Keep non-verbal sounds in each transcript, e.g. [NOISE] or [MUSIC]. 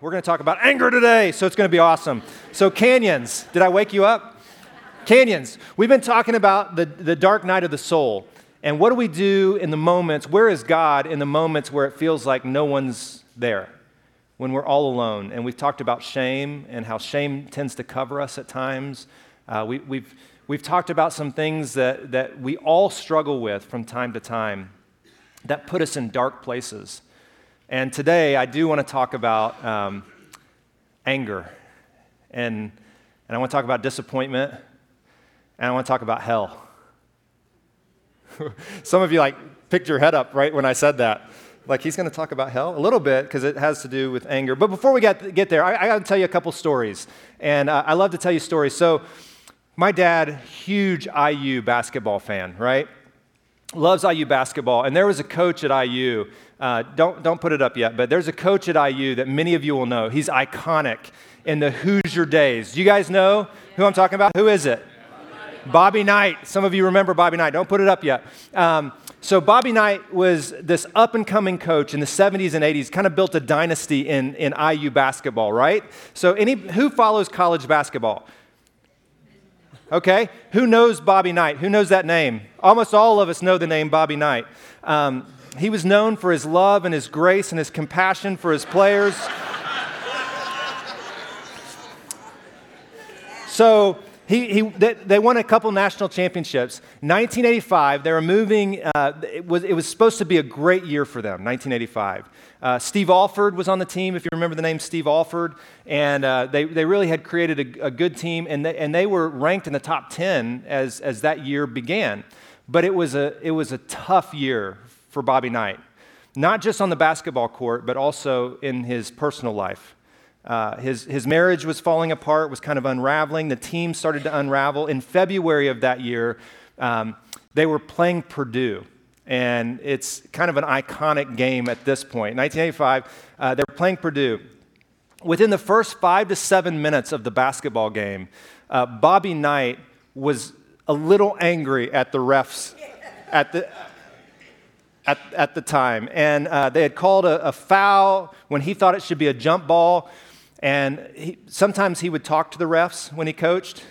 We're going to talk about anger today, so it's going to be awesome. So, canyons, did I wake you up? Canyons. We've been talking about the, the dark night of the soul. And what do we do in the moments? Where is God in the moments where it feels like no one's there? When we're all alone. And we've talked about shame and how shame tends to cover us at times. Uh, we, we've, we've talked about some things that, that we all struggle with from time to time that put us in dark places. And today I do want to talk about um, anger. And, and I want to talk about disappointment. And I want to talk about hell. [LAUGHS] Some of you like picked your head up right when I said that. Like he's going to talk about hell a little bit because it has to do with anger. But before we get, get there, I, I got to tell you a couple stories. And uh, I love to tell you stories. So, my dad, huge IU basketball fan, right? Loves IU basketball. And there was a coach at IU uh, don't, don't put it up yet, but there's a coach at IU that many of you will know. He's iconic in the Hoosier days. Do you guys know who I'm talking about? Who is it? Bobby Knight. Some of you remember Bobby Knight. Don't put it up yet. Um, so, Bobby Knight was this up and coming coach in the 70s and 80s, kind of built a dynasty in, in IU basketball, right? So, any, who follows college basketball? Okay. Who knows Bobby Knight? Who knows that name? Almost all of us know the name Bobby Knight. Um, he was known for his love and his grace and his compassion for his players. [LAUGHS] so he, he, they, they, won a couple national championships. 1985, they were moving, uh, it, was, it was supposed to be a great year for them, 1985. Uh, Steve Alford was on the team, if you remember the name Steve Alford, and uh, they, they really had created a, a good team, and they, and they were ranked in the top 10 as, as that year began. But it was, a, it was a tough year for Bobby Knight, not just on the basketball court, but also in his personal life. Uh, his, his marriage was falling apart, was kind of unraveling. The team started to unravel. In February of that year, um, they were playing Purdue. And it's kind of an iconic game at this point. 1985, uh, they were playing Purdue. Within the first five to seven minutes of the basketball game, uh, Bobby Knight was a little angry at the refs at the, at, at the time. And uh, they had called a, a, foul when he thought it should be a jump ball. And he, sometimes he would talk to the refs when he coached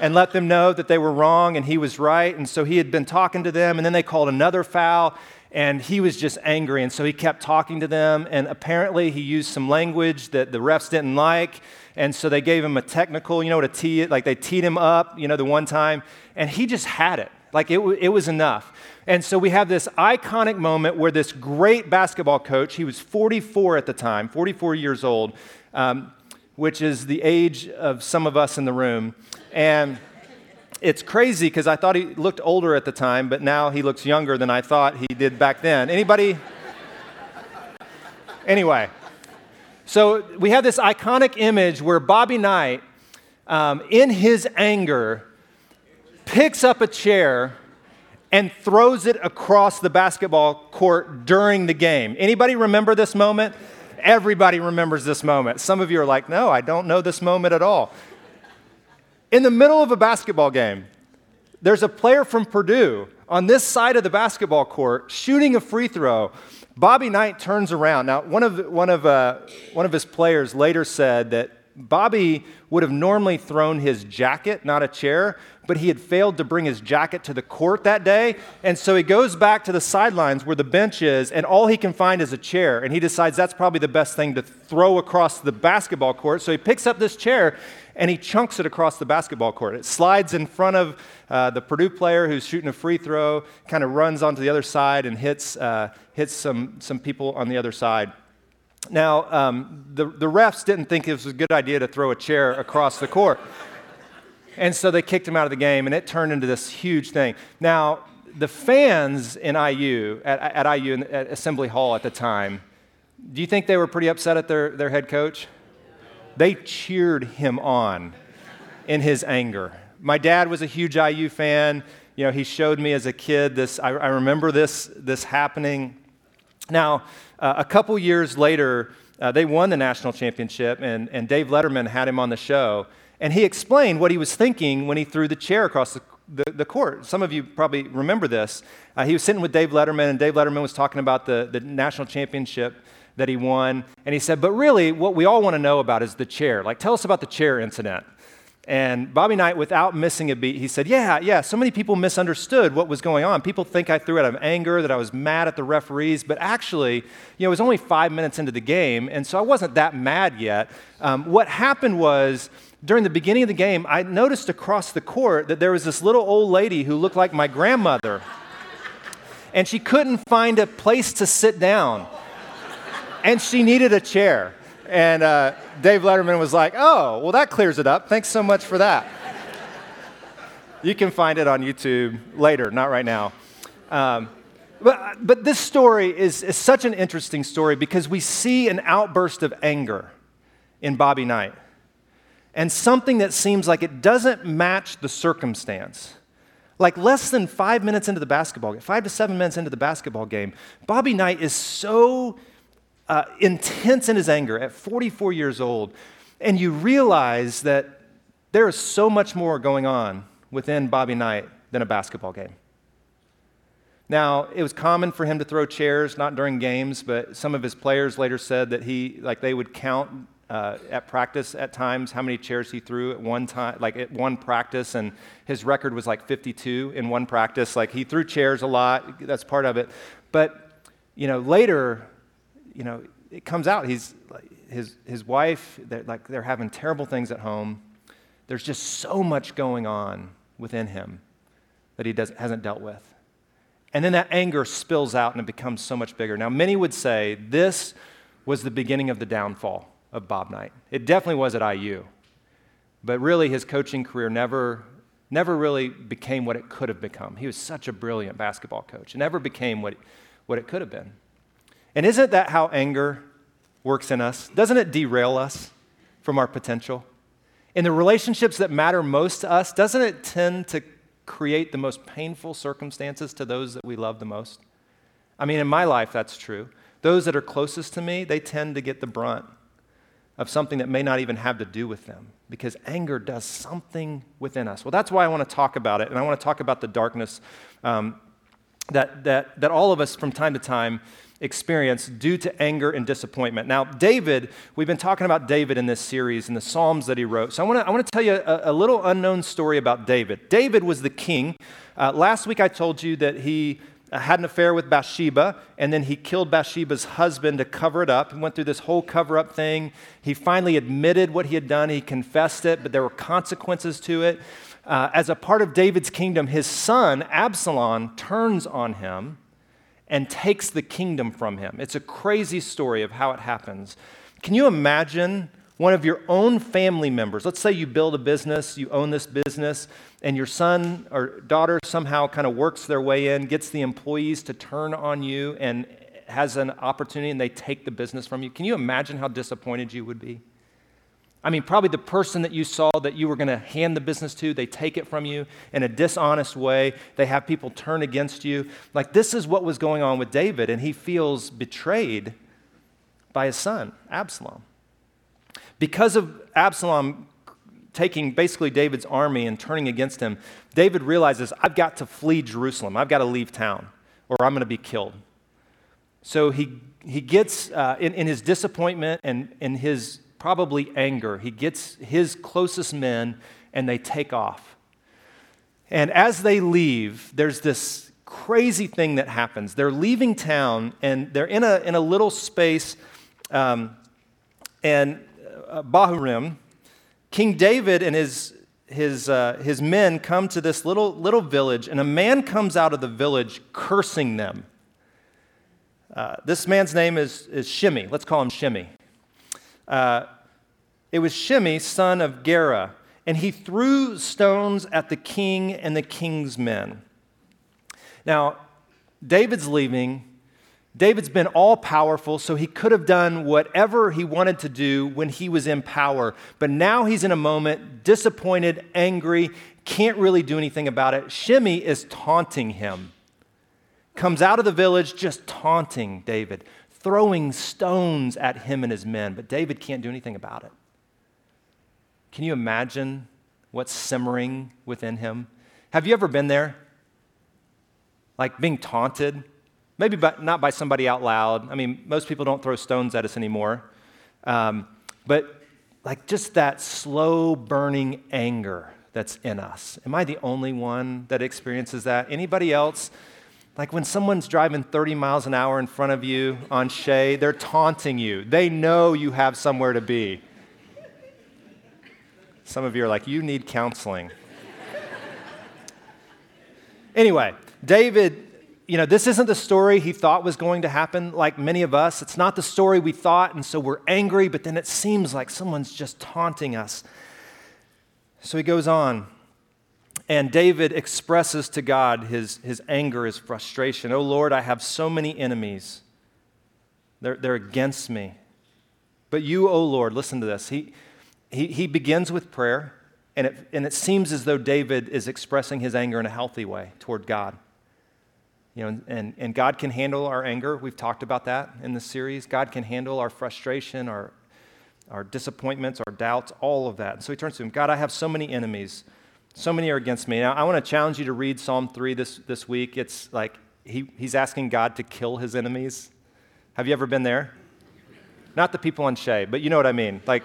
and let them know that they were wrong and he was right. And so he had been talking to them. And then they called another foul. And he was just angry. And so he kept talking to them. And apparently he used some language that the refs didn't like. And so they gave him a technical, you know, to tee like they teed him up, you know, the one time. And he just had it. Like it, it was enough. And so we have this iconic moment where this great basketball coach, he was 44 at the time, 44 years old, um, which is the age of some of us in the room. And it's crazy because I thought he looked older at the time, but now he looks younger than I thought he did back then. Anybody? anyway, so we have this iconic image where Bobby Knight, um, in his anger, picks up a chair and throws it across the basketball court during the game. Anybody remember this moment? Everybody remembers this moment. Some of you are like, no, I don't know this moment at all. In the middle of a basketball game, there's a player from Purdue on this side of the basketball court shooting a free throw. Bobby Knight turns around. Now, one of, one of, uh, one of his players later said that Bobby would have normally thrown his jacket, not a chair, but he had failed to bring his jacket to the court that day. And so he goes back to the sidelines where the bench is, and all he can find is a chair. And he decides that's probably the best thing to throw across the basketball court. So he picks up this chair and he chunks it across the basketball court. It slides in front of uh, the Purdue player who's shooting a free throw, kind of runs onto the other side and hits, uh, hits some, some people on the other side. Now, um, the, the refs didn't think it was a good idea to throw a chair across the court. And so they kicked him out of the game, and it turned into this huge thing. Now, the fans in IU, at, at IU, at Assembly Hall at the time, do you think they were pretty upset at their, their head coach? They cheered him on in his anger. My dad was a huge IU fan. You know, he showed me as a kid this, I, I remember this, this happening. Now, uh, a couple years later, uh, they won the national championship, and, and Dave Letterman had him on the show. And he explained what he was thinking when he threw the chair across the, the, the court. Some of you probably remember this. Uh, he was sitting with Dave Letterman, and Dave Letterman was talking about the, the national championship that he won. And he said, But really, what we all want to know about is the chair. Like, tell us about the chair incident. And Bobby Knight, without missing a beat, he said, Yeah, yeah, so many people misunderstood what was going on. People think I threw out of anger, that I was mad at the referees, but actually, you know, it was only five minutes into the game, and so I wasn't that mad yet. Um, what happened was, during the beginning of the game, I noticed across the court that there was this little old lady who looked like my grandmother, and she couldn't find a place to sit down, and she needed a chair. And uh, Dave Letterman was like, oh, well, that clears it up. Thanks so much for that. you can find it on YouTube later, not right now. Um, but, but this story is, is such an interesting story because we see an outburst of anger in Bobby Knight and something that seems like it doesn't match the circumstance. Like less than five minutes into the basketball game, five to seven minutes into the basketball game, Bobby Knight is so uh, intense in his anger at 44 years old, and you realize that there is so much more going on within Bobby Knight than a basketball game. Now, it was common for him to throw chairs, not during games, but some of his players later said that he, like, they would count uh, at practice at times how many chairs he threw at one time, like at one practice, and his record was like 52 in one practice. Like, he threw chairs a lot, that's part of it. But, you know, later, you know, it comes out he's his his wife they're, like they're having terrible things at home. There's just so much going on within him that he does, hasn't dealt with. And then that anger spills out and it becomes so much bigger. Now, many would say this was the beginning of the downfall of Bob Knight. It definitely was at IU. But really, his coaching career never, never really became what it could have become. He was such a brilliant basketball coach. It never became what, what it could have been. And isn't that how anger works in us? Doesn't it derail us from our potential? In the relationships that matter most to us, doesn't it tend to create the most painful circumstances to those that we love the most? I mean, in my life, that's true. Those that are closest to me, they tend to get the brunt of something that may not even have to do with them because anger does something within us. Well, that's why I want to talk about it, and I want to talk about the darkness um, that, that, that all of us from time to time experience due to anger and disappointment. Now, David, we've been talking about David in this series and the Psalms that he wrote. So I want to I wanna tell you a, a, little unknown story about David. David was the king. Uh, last week I told you that he had an affair with Bathsheba, and then he killed Bathsheba's husband to cover it up. He went through this whole cover up thing. He finally admitted what he had done, he confessed it, but there were consequences to it. Uh, as a part of David's kingdom, his son, Absalom, turns on him and takes the kingdom from him. It's a crazy story of how it happens. Can you imagine one of your own family members? Let's say you build a business, you own this business, and your son or daughter somehow kind of works their way in, gets the employees to turn on you, and has an opportunity and they take the business from you. Can you imagine how disappointed you would be? I mean, probably the person that you saw that you were going to hand the business to, they take it from you in a dishonest way. They have people turn against you. Like, this is what was going on with David, and he feels betrayed by his son, Absalom. Because of Absalom taking basically David's army and turning against him, David realizes, I've got to flee Jerusalem. I've got to leave town, or I'm going to be killed. So he, he gets, uh, in, in his disappointment and in his probably anger. He gets his closest men and they take off. And as they leave, there's this crazy thing that happens. They're leaving town and they're in a, in a little space, um, and Bahurim, King David and his, his, uh, his men come to this little, little village, and a man comes out of the village cursing them. Uh, this man's name is, is Shimei. Let's call him Shimei. Uh, it was Shimei, son of Gera, and he threw stones at the king and the king's men. Now, David's leaving. David's been all powerful, so he could have done whatever he wanted to do when he was in power. But now he's in a moment, disappointed, angry, can't really do anything about it. Shimei is taunting him. Comes out of the village just taunting David throwing stones at him and his men, but David can't do anything about it. Can you imagine what's simmering within him? Have you ever been there? Like being taunted Maybe by, not by somebody out loud. I mean, most people don't throw stones at us anymore. Um, but like just that slow burning anger that's in us. Am I the only one that experiences that? Anybody else? Like when someone's driving 30 miles an hour in front of you on Shea, they're taunting you. They know you have somewhere to be. Some of you are like, you need counseling. [LAUGHS] anyway, David you know, this isn't the story he thought was going to happen like many of us. It's not the story we thought, and so we're angry, but then it seems like someone's just taunting us. So he goes on, and David expresses to God his, his anger, his frustration. Oh Lord, I have so many enemies. They're, they're against me. But you, oh Lord, listen to this. He, he, he begins with prayer, and it, and it seems as though David is expressing his anger in a healthy way toward God. You know, and, and God can handle our anger. We've talked about that in this series. God can handle our frustration, our, our disappointments, our doubts, all of that. And so he turns to him God, I have so many enemies. So many are against me. Now, I want to challenge you to read Psalm 3 this, this week. It's like he, he's asking God to kill his enemies. Have you ever been there? Not the people on Shea, but you know what I mean. Like,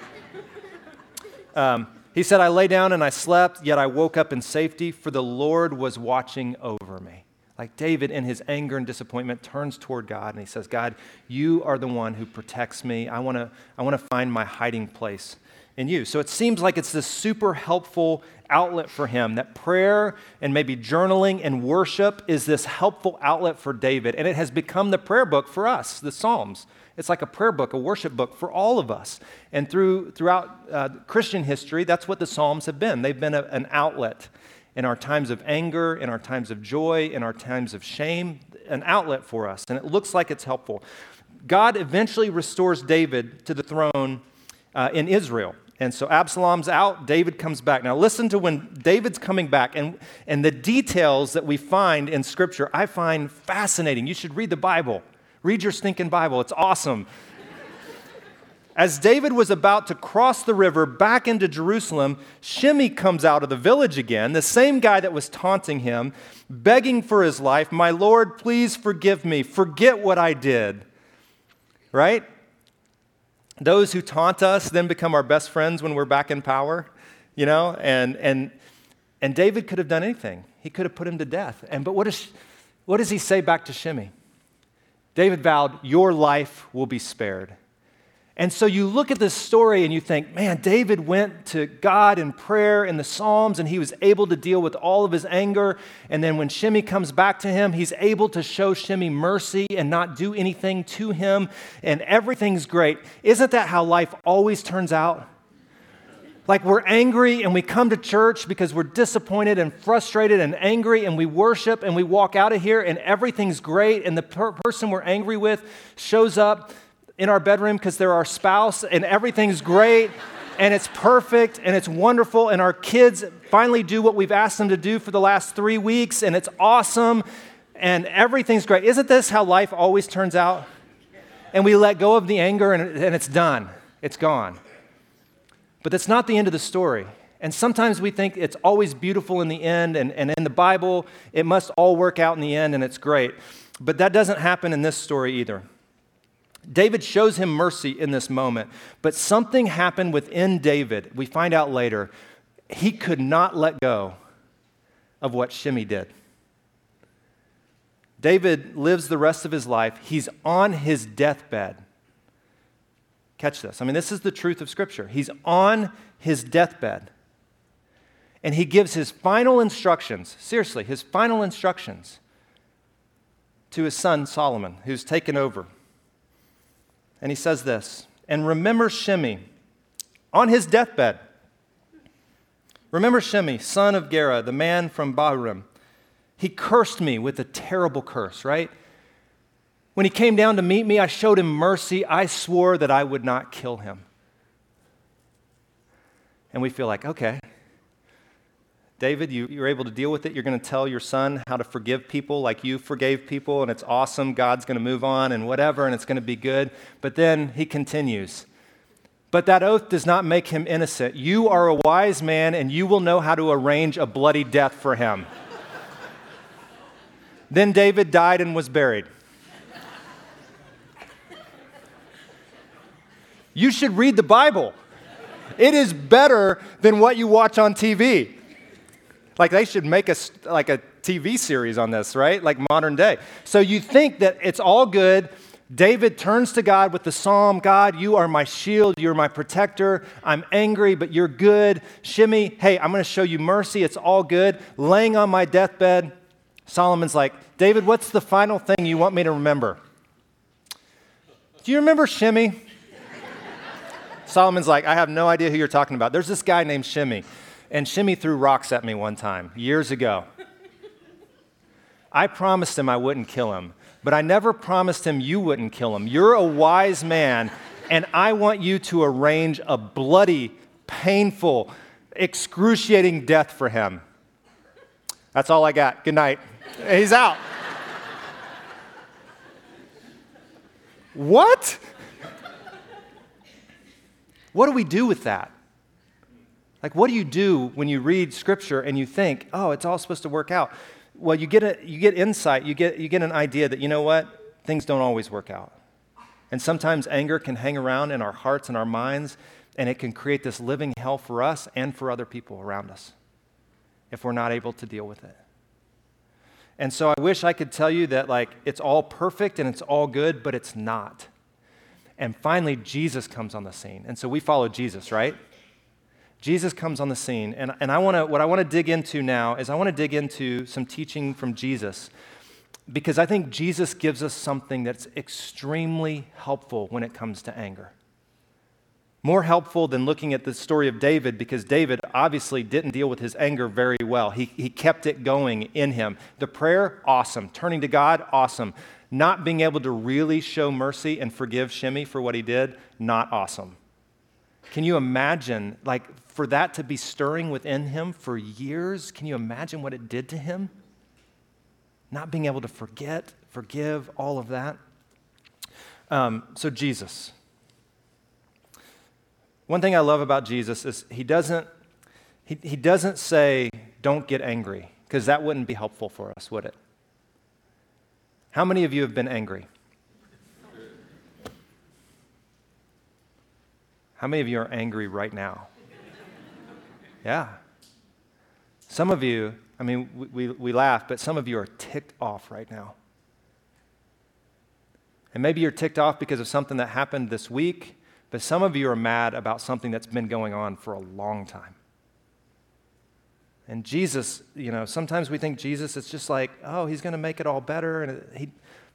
[LAUGHS] um, he said, I lay down and I slept, yet I woke up in safety, for the Lord was watching over me. Like David, in his anger and disappointment, turns toward God and he says, God, you are the one who protects me. I want to I wanna find my hiding place in you. So it seems like it's this super helpful outlet for him that prayer and maybe journaling and worship is this helpful outlet for David. And it has become the prayer book for us, the Psalms. It's like a prayer book, a worship book for all of us. And through, throughout uh, Christian history, that's what the Psalms have been. They've been a, an outlet in our times of anger, in our times of joy, in our times of shame, an outlet for us. And it looks like it's helpful. God eventually restores David to the throne uh, in Israel. And so Absalom's out, David comes back. Now, listen to when David's coming back and, and the details that we find in Scripture, I find fascinating. You should read the Bible. Read your stinking Bible, it's awesome. As David was about to cross the river back into Jerusalem, Shimei comes out of the village again, the same guy that was taunting him, begging for his life. My Lord, please forgive me. Forget what I did. Right? Those who taunt us then become our best friends when we're back in power, you know? And, and, and David could have done anything. He could have put him to death. And, but what, is, what does he say back to Shimei? David vowed, Your life will be spared. And so you look at this story and you think, man, David went to God in prayer in the Psalms and he was able to deal with all of his anger. And then when Shimei comes back to him, he's able to show Shimei mercy and not do anything to him. And everything's great. Isn't that how life always turns out? Like we're angry and we come to church because we're disappointed and frustrated and angry and we worship and we walk out of here and everything's great and the per- person we're angry with shows up in our bedroom because they're our spouse and everything's great and it's perfect and it's wonderful and our kids finally do what we've asked them to do for the last three weeks and it's awesome and everything's great. Isn't this how life always turns out? And we let go of the anger and, and it's done, it's gone. But that's not the end of the story. And sometimes we think it's always beautiful in the end, and, and in the Bible, it must all work out in the end and it's great. But that doesn't happen in this story either. David shows him mercy in this moment, but something happened within David. We find out later. He could not let go of what Shimei did. David lives the rest of his life. He's on his deathbed. Catch this. I mean, this is the truth of Scripture. He's on his deathbed. And he gives his final instructions, seriously, his final instructions to his son Solomon, who's taken over. And he says this And remember Shimei on his deathbed. Remember Shimei, son of Gera, the man from Bahurim. He cursed me with a terrible curse, right? When he came down to meet me, I showed him mercy. I swore that I would not kill him. And we feel like, okay, David, you, you're able to deal with it. You're going to tell your son how to forgive people like you forgave people, and it's awesome. God's going to move on and whatever, and it's going to be good. But then he continues. But that oath does not make him innocent. You are a wise man, and you will know how to arrange a bloody death for him. [LAUGHS] then David died and was buried. You should read the Bible. It is better than what you watch on TV. Like they should make a like a TV series on this, right? Like modern day. So you think that it's all good. David turns to God with the psalm God, you are my shield, you're my protector. I'm angry, but you're good. Shimei, hey, I'm going to show you mercy. It's all good. Laying on my deathbed, Solomon's like, David, what's the final thing you want me to remember? Do you remember Shimei? [LAUGHS] Solomon's like, I have no idea who you're talking about. There's this guy named Shimei, and Shimei threw rocks at me one time, years ago. I promised him I wouldn't kill him, but I never promised him you wouldn't kill him. You're a wise man, and I want you to arrange a bloody, painful, excruciating death for him. That's all I got. Good night. He's out. what? What do we do with that? Like, what do you do when you read scripture and you think, oh, it's all supposed to work out? Well, you get, a, you get insight, you get, you get an idea that, you know what? Things don't always work out. And sometimes anger can hang around in our hearts and our minds, and it can create this living hell for us and for other people around us if we're not able to deal with it. And so I wish I could tell you that, like, it's all perfect and it's all good, but it's not. And finally, Jesus comes on the scene. And so we follow Jesus, right? Jesus comes on the scene. And, and I wanna, what I want to dig into now is I want to dig into some teaching from Jesus because I think Jesus gives us something that's extremely helpful when it comes to anger. More helpful than looking at the story of David because David obviously didn't deal with his anger very well. He, he kept it going in him. The prayer, awesome. Turning to God, awesome. Not being able to really show mercy and forgive Shimei for what he did, not awesome. Can you imagine, like, for that to be stirring within him for years? Can you imagine what it did to him? Not being able to forget, forgive, all of that. Um, so, Jesus. One thing I love about Jesus is he doesn't, he, he doesn't say, don't get angry, because that wouldn't be helpful for us, would it? How many of you have been angry? How many of you are angry right now? Yeah. Some of you, I mean, we, we, we, laugh, but some of you are ticked off right now. And maybe you're ticked off because of something that happened this week, but some of you are mad about something that's been going on for a long time. And Jesus, you know, sometimes we think Jesus is just like, oh, he's going to make it all better. And he,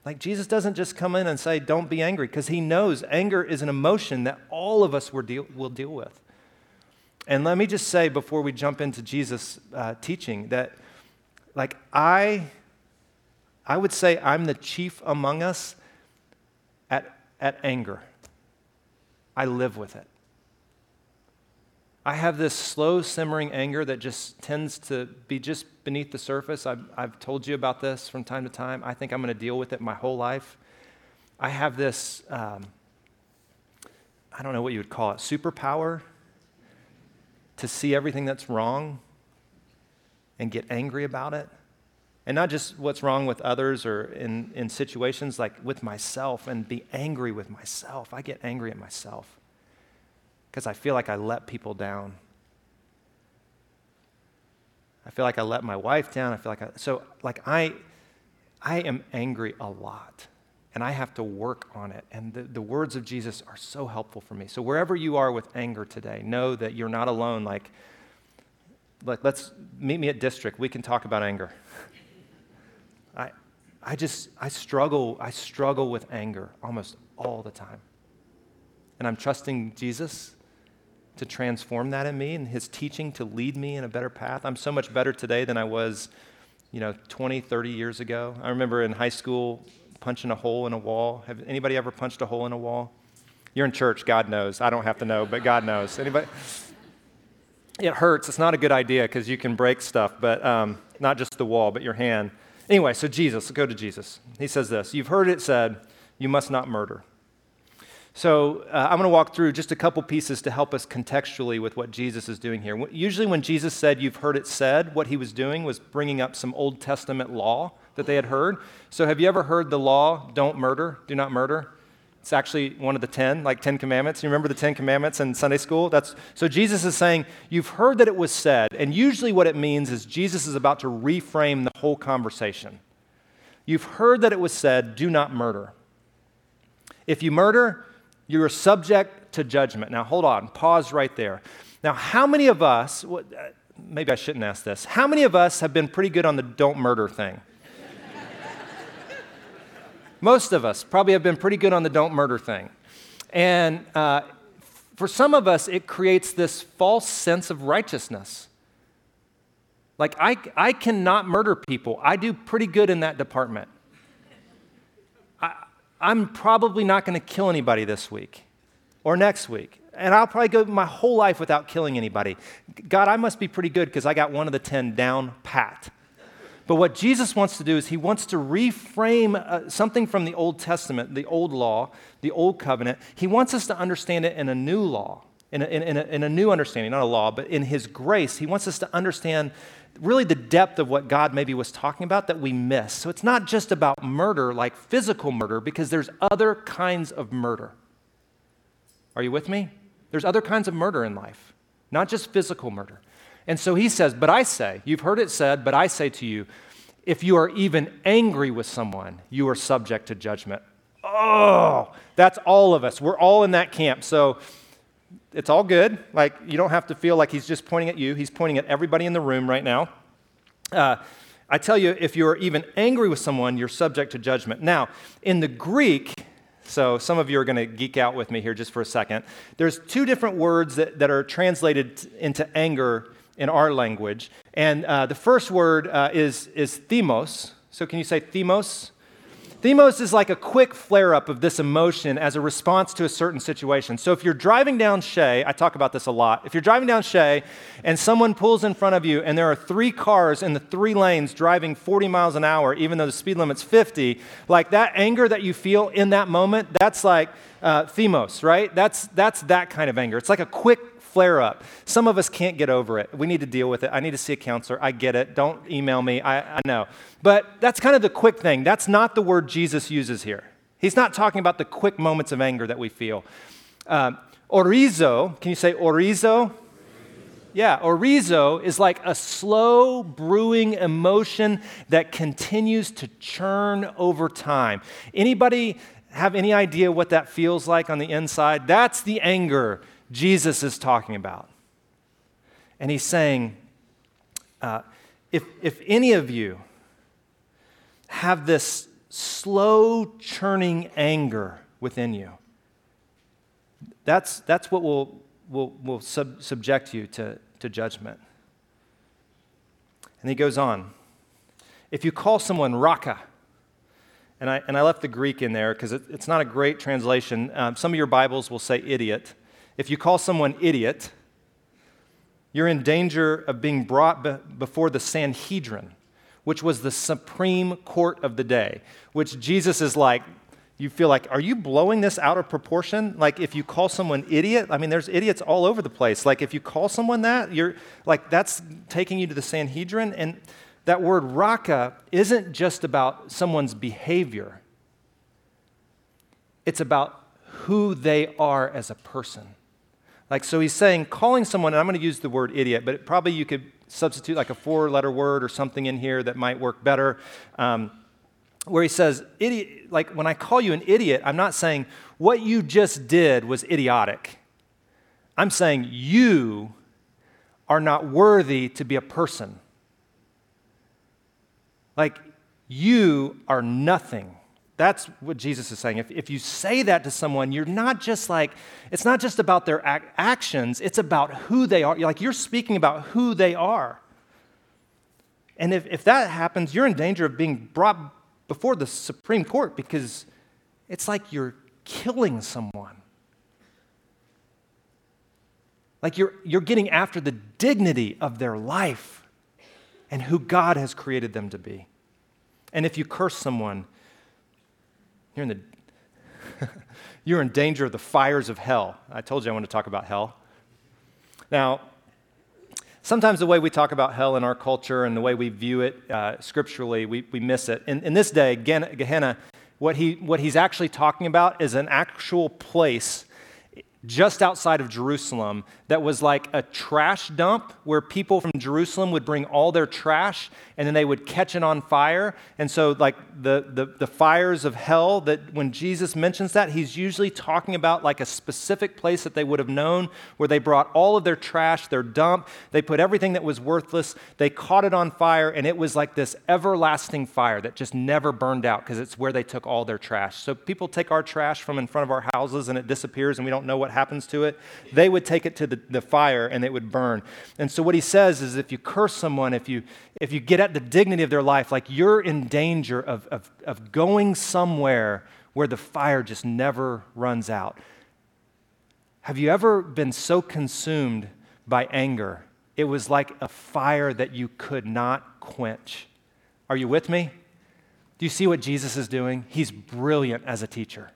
like, Jesus doesn't just come in and say, don't be angry, because he knows anger is an emotion that all of us will deal, will deal with. And let me just say before we jump into Jesus' uh, teaching that, like, I, I would say I'm the chief among us at, at anger. I live with it. I have this slow simmering anger that just tends to be just beneath the surface. I've, I've told you about this from time to time. I think I'm going to deal with it my whole life. I have this, um, I don't know what you would call it, superpower to see everything that's wrong and get angry about it. And not just what's wrong with others or in, in situations, like with myself and be angry with myself. I get angry at myself because I feel like I let people down. I feel like I let my wife down. I feel like I, so like I, I am angry a lot and I have to work on it. And the, the words of Jesus are so helpful for me. So wherever you are with anger today, know that you're not alone. Like, like let's meet me at district. We can talk about anger. [LAUGHS] I, I just, I struggle, I struggle with anger almost all the time. And I'm trusting Jesus to transform that in me and his teaching to lead me in a better path. I'm so much better today than I was, you know, 20, 30 years ago. I remember in high school punching a hole in a wall. Have anybody ever punched a hole in a wall? You're in church, God knows. I don't have to know, but God knows. Anybody? It hurts. It's not a good idea because you can break stuff, but um, not just the wall, but your hand. Anyway, so Jesus, go to Jesus. He says this You've heard it said, you must not murder. So uh, I'm going to walk through just a couple pieces to help us contextually with what Jesus is doing here. Usually, when Jesus said, You've heard it said, what he was doing was bringing up some Old Testament law that they had heard. So, have you ever heard the law, don't murder, do not murder? It's actually one of the 10, like 10 commandments. You remember the 10 commandments in Sunday school? That's, so Jesus is saying, You've heard that it was said. And usually what it means is Jesus is about to reframe the whole conversation. You've heard that it was said, Do not murder. If you murder, you are subject to judgment. Now, hold on, pause right there. Now, how many of us, uh, maybe I shouldn't ask this, how many of us have been pretty good on the don't murder thing? Most of us probably have been pretty good on the don't murder thing. And uh, for some of us, it creates this false sense of righteousness. Like, I, I cannot murder people. I do pretty good in that department. I, I'm probably not going to kill anybody this week or next week. And I'll probably go my whole life without killing anybody. God, I must be pretty good because I got one of the 10 down pat. But what Jesus wants to do is he wants to reframe uh, something from the Old Testament, the old law, the old covenant. He wants us to understand it in a new law, in a, in, a, in a new understanding, not a law, but in his grace. He wants us to understand really the depth of what God maybe was talking about that we miss. So it's not just about murder, like physical murder, because there's other kinds of murder. Are you with me? There's other kinds of murder in life, not just physical murder. And so he says, But I say, you've heard it said, but I say to you, if you are even angry with someone, you are subject to judgment. Oh, that's all of us. We're all in that camp. So it's all good. Like, you don't have to feel like he's just pointing at you, he's pointing at everybody in the room right now. Uh, I tell you, if you're even angry with someone, you're subject to judgment. Now, in the Greek, so some of you are going to geek out with me here just for a second. There's two different words that, that are translated into anger in our language. And uh, the first word uh, is, is themos. So can you say themos? Themos is like a quick flare up of this emotion as a response to a certain situation. So if you're driving down Shea, I talk about this a lot. If you're driving down Shea and someone pulls in front of you and there are three cars in the three lanes driving 40 miles an hour, even though the speed limit's 50, like that anger that you feel in that moment, that's like uh, themos, right? That's, that's that kind of anger. It's like a quick flare up. Some of us can't get over it. We need to deal with it. I need to see a counselor. I get it. Don't email me. I, I know. But that's kind of the quick thing. That's not the word Jesus uses here. He's not talking about the quick moments of anger that we feel. Um, orizo, can you say orizo? Yeah, orizo is like a slow brewing emotion that continues to churn over time. Anybody have any idea what that feels like on the inside? That's the anger Jesus is talking about. And he's saying, uh, if, if any of you have this slow churning anger within you, that's, that's what will, will, will sub, subject you to, to judgment. And he goes on. If you call someone raka, and I, and I left the Greek in there because it, it's not a great translation. Um, some of your Bibles will say idiot. If you call someone idiot, you're in danger of being brought be- before the Sanhedrin, which was the supreme court of the day, which Jesus is like, you feel like, are you blowing this out of proportion? Like, if you call someone idiot, I mean, there's idiots all over the place. Like, if you call someone that, you're like, that's taking you to the Sanhedrin. And that word raka isn't just about someone's behavior, it's about who they are as a person. Like, so he's saying, calling someone, and I'm going to use the word idiot, but it, probably you could substitute like a four letter word or something in here that might work better. Um, where he says, idiot, like when I call you an idiot, I'm not saying what you just did was idiotic. I'm saying you are not worthy to be a person. Like, you are nothing. That's what Jesus is saying. If, if you say that to someone, you're not just like, it's not just about their ac- actions, it's about who they are. Like, you're speaking about who they are. And if, if that happens, you're in danger of being brought before the Supreme Court because it's like you're killing someone. Like you're, you're getting after the dignity of their life and who God has created them to be. And if you curse someone, you're in, the, [LAUGHS] you're in danger of the fires of hell. I told you I want to talk about hell. Now, sometimes the way we talk about hell in our culture and the way we view it uh, scripturally, we, we miss it. In, in this day, Gehenna what, he, what he's actually talking about is an actual place just outside of Jerusalem that was like a trash dump where people from Jerusalem would bring all their trash and then they would catch it on fire. And so, like the, the, the, fires of hell, that when Jesus mentions that, he's usually talking about like a specific place that they would have known where they brought all of their trash, their dump, they put everything that was worthless, they caught it on fire, and it was like this everlasting fire that just never burned out because it's where they took all their trash. So, people take our trash from in front of our houses and it disappears and we don't know what happens to it. They would take it to the, the fire and it would burn. And so, what he says is if you curse someone, if you if you get at the dignity of their life, like you're in danger of, of, of going somewhere where the fire just never runs out. Have you ever been so consumed by anger? It was like a fire that you could not quench. Are you with me? Do you see what Jesus is doing? He's brilliant as a teacher.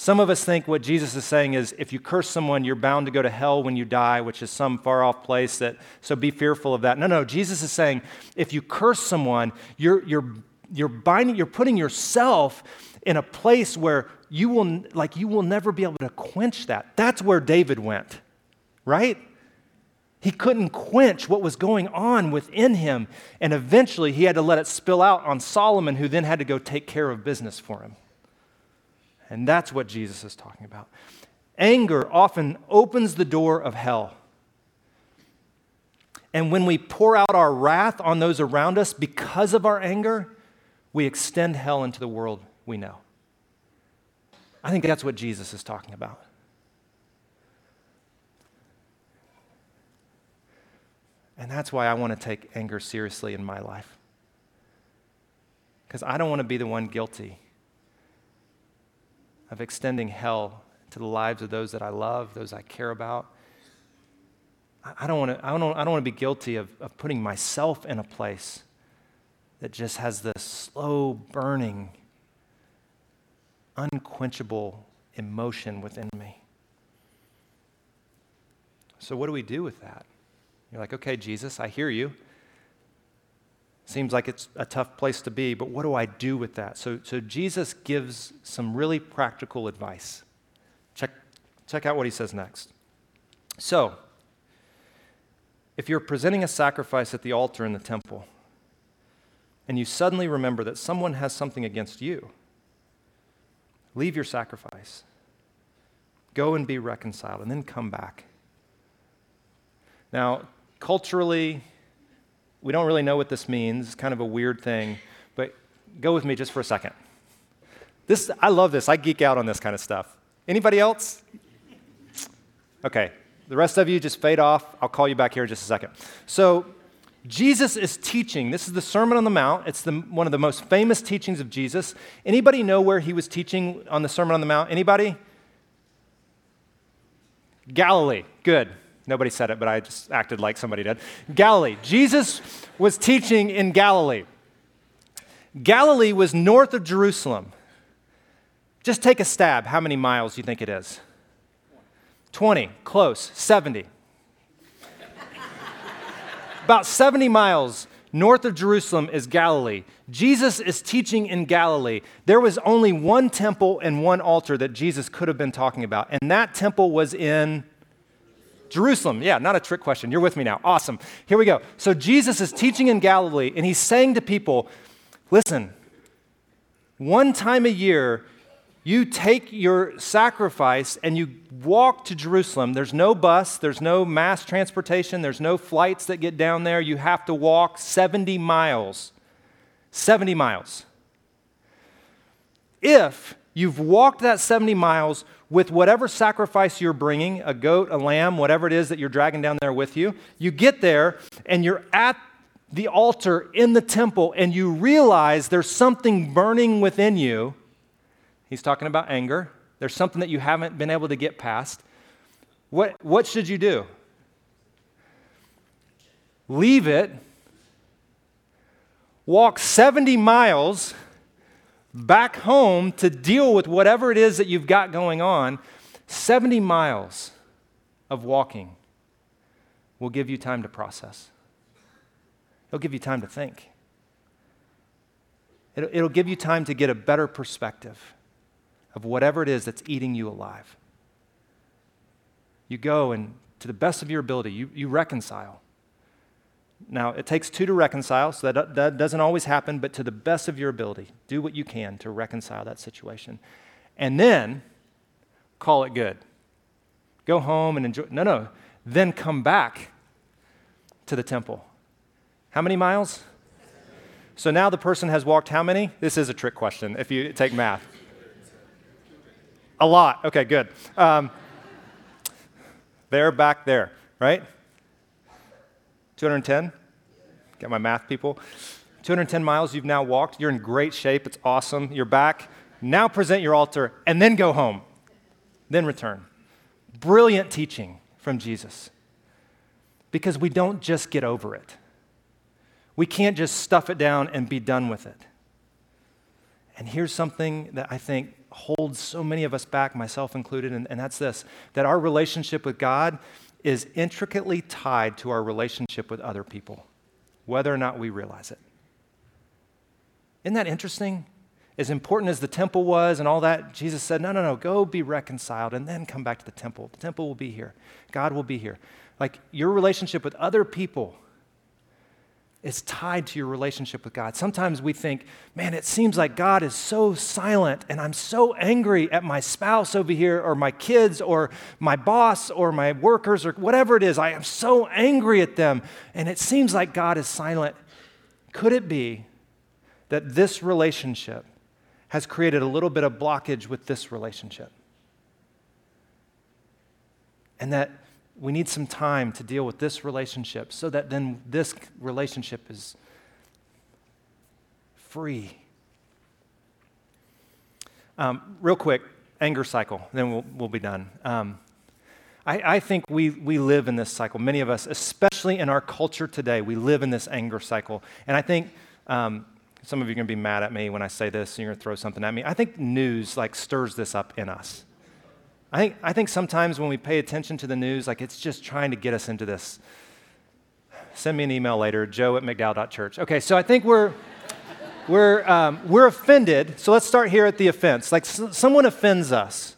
Some of us think what Jesus is saying is if you curse someone, you're bound to go to hell when you die, which is some far off place that, so be fearful of that. No, no, Jesus is saying if you curse someone, you're, you're, you're binding, you're putting yourself in a place where you will, like, you will never be able to quench that. That's where David went, right? He couldn't quench what was going on within him. And eventually he had to let it spill out on Solomon, who then had to go take care of business for him. And that's what Jesus is talking about. Anger often opens the door of hell. And when we pour out our wrath on those around us because of our anger, we extend hell into the world we know. I think that's what Jesus is talking about. And that's why I want to take anger seriously in my life. Because I don't want to be the one guilty of extending hell to the lives of those that I love, those I care about. I don't want to, I don't, I don't want to be guilty of, of putting myself in a place that just has this slow burning, unquenchable emotion within me. So, what do we do with that? You're like, okay, Jesus, I hear you. Seems like it's a tough place to be, but what do I do with that? So, so Jesus gives some really practical advice. Check, check out what he says next. So, if you're presenting a sacrifice at the altar in the temple, and you suddenly remember that someone has something against you, leave your sacrifice. Go and be reconciled, and then come back. Now, culturally, we don't really know what this means. It's kind of a weird thing, but go with me just for a second. This, I love this. I geek out on this kind of stuff. Anybody else? Okay, the rest of you just fade off. I'll call you back here in just a second. So, Jesus is teaching. This is the Sermon on the Mount. It's the, one of the most famous teachings of Jesus. Anybody know where he was teaching on the Sermon on the Mount? Anybody? Galilee. Good. Nobody said it, but I just acted like somebody did. Galilee. Jesus was teaching in Galilee. Galilee was north of Jerusalem. Just take a stab. How many miles do you think it is? 20. Close. 70. About 70 miles north of Jerusalem is Galilee. Jesus is teaching in Galilee. There was only one temple and one altar that Jesus could have been talking about, and that temple was in Jerusalem. Yeah, not a trick question. You're with me now. Awesome. Here we go. So Jesus is teaching in Galilee, and he's saying to people, listen, one time a year, you take your sacrifice and you walk to Jerusalem. There's no bus, there's no mass transportation, there's no flights that get down there. You have to walk 70 miles. 70 miles. If you've walked that 70 miles with whatever sacrifice you're bringing a goat, a lamb, whatever it is that you're dragging down there with you. You get there and you're at the altar in the temple and you realize there's something burning within you. He's talking about anger. There's something that you haven't been able to get past. What, what should you do? Leave it, walk 70 miles back home to deal with whatever it is that you've got going on, 70 miles of walking will give you time to process. It'll give you time to think. It'll, it'll give you time to get a better perspective of whatever it is that's eating you alive. You go and, to the best of your ability, you, you reconcile. Now, it takes two to reconcile, so that, that doesn't always happen, but to the best of your ability, do what you can to reconcile that situation. And then call it good. Go home and enjoy. No, no. Then come back to the temple. How many miles? So now the person has walked how many? This is a trick question if you take math. A lot. Okay, good. Um, they're back there, right? 210? Got my math people? 210 miles you've now walked. You're in great shape. It's awesome. You're back. Now present your altar and then go home. Then return. Brilliant teaching from Jesus. Because we don't just get over it. We can't just stuff it down and be done with it. And here's something that I think holds so many of us back, myself included, and, and that's this that our relationship with God is intricately tied to our relationship with other people, whether or not we realize it. Isn't that interesting? As important as the temple was and all that, Jesus said, No, no, no, go be reconciled and then come back to the temple. The temple will be here, God will be here. Like your relationship with other people is tied to your relationship with God. Sometimes we think, man, it seems like God is so silent and I'm so angry at my spouse over here or my kids or my boss or my workers or whatever it is. I am so angry at them and it seems like God is silent. Could it be that this relationship has created a little bit of blockage with this relationship? And that we need some time to deal with this relationship so that then this relationship is free. Um, real quick, anger cycle, then we'll, we'll be done. Um, I, I, think we, we live in this cycle. Many of us, especially in our culture today, we live in this anger cycle. And I think um, some of you are going to be mad at me when I say this and you're going to throw something at me. I think news like stirs this up in us. I think, I think sometimes when we pay attention to the news, like it's just trying to get us into this. Send me an email later, joe at mcdowell.church. Okay, so I think we're, we're, um, we're offended. So let's start here at the offense. Like s- someone offends us.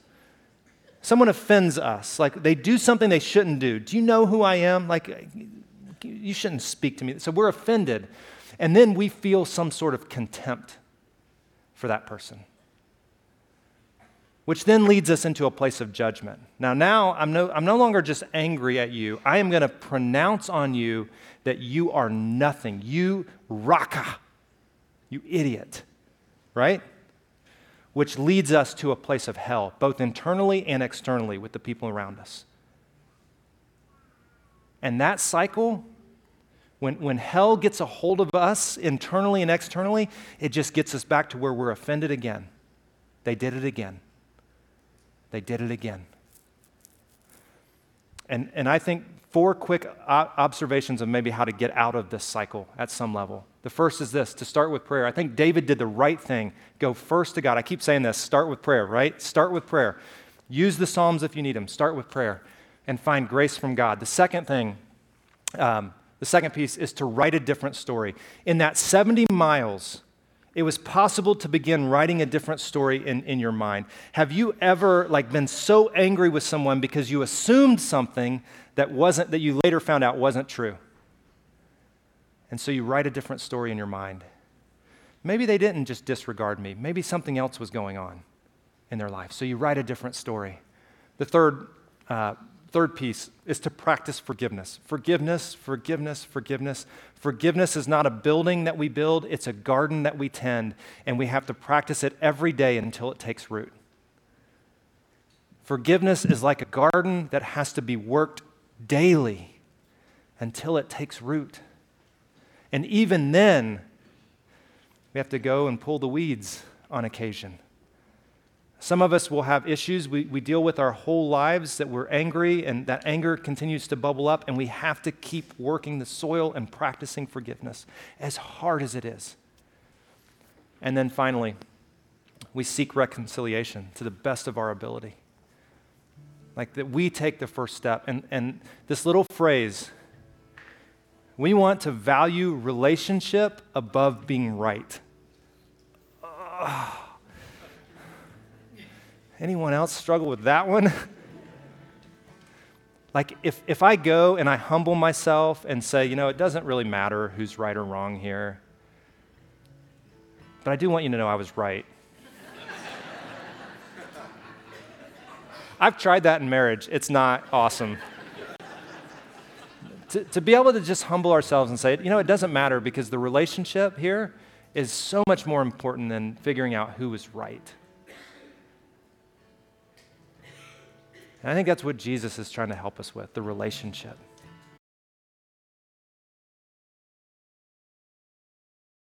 Someone offends us. Like they do something they shouldn't do. Do you know who I am? Like you shouldn't speak to me. So we're offended. And then we feel some sort of contempt for that person which then leads us into a place of judgment. Now, now I'm no, I'm no longer just angry at you. I am going to pronounce on you that you are nothing. You raka, you idiot, right? Which leads us to a place of hell, both internally and externally with the people around us. And that cycle, when, when hell gets a hold of us internally and externally, it just gets us back to where we're offended again. They did it again. They did it again. And, and I think four quick observations of maybe how to get out of this cycle at some level. The first is this to start with prayer. I think David did the right thing. Go first to God. I keep saying this start with prayer, right? Start with prayer. Use the Psalms if you need them. Start with prayer and find grace from God. The second thing, um, the second piece is to write a different story. In that 70 miles, it was possible to begin writing a different story in, in your mind. Have you ever like been so angry with someone because you assumed something that wasn't that you later found out wasn't true? And so you write a different story in your mind. Maybe they didn't just disregard me. Maybe something else was going on in their life. So you write a different story. The third uh, Third piece is to practice forgiveness. Forgiveness, forgiveness, forgiveness. Forgiveness is not a building that we build, it's a garden that we tend, and we have to practice it every day until it takes root. Forgiveness is like a garden that has to be worked daily until it takes root. And even then, we have to go and pull the weeds on occasion. Some of us will have issues we, we deal with our whole lives that we're angry, and that anger continues to bubble up, and we have to keep working the soil and practicing forgiveness as hard as it is. And then finally, we seek reconciliation to the best of our ability. Like that we take the first step. And, and this little phrase, we want to value relationship above being right. oh. Anyone else struggle with that one? [LAUGHS] like, if, if I go and I humble myself and say, you know, it doesn't really matter who's right or wrong here, but I do want you to know I was right. [LAUGHS] I've tried that in marriage. It's not awesome. [LAUGHS] to, to be able to just humble ourselves and say, you know, it doesn't matter because the relationship here is so much more important than figuring out who is right. And I think that's what Jesus is trying to help us with the relationship.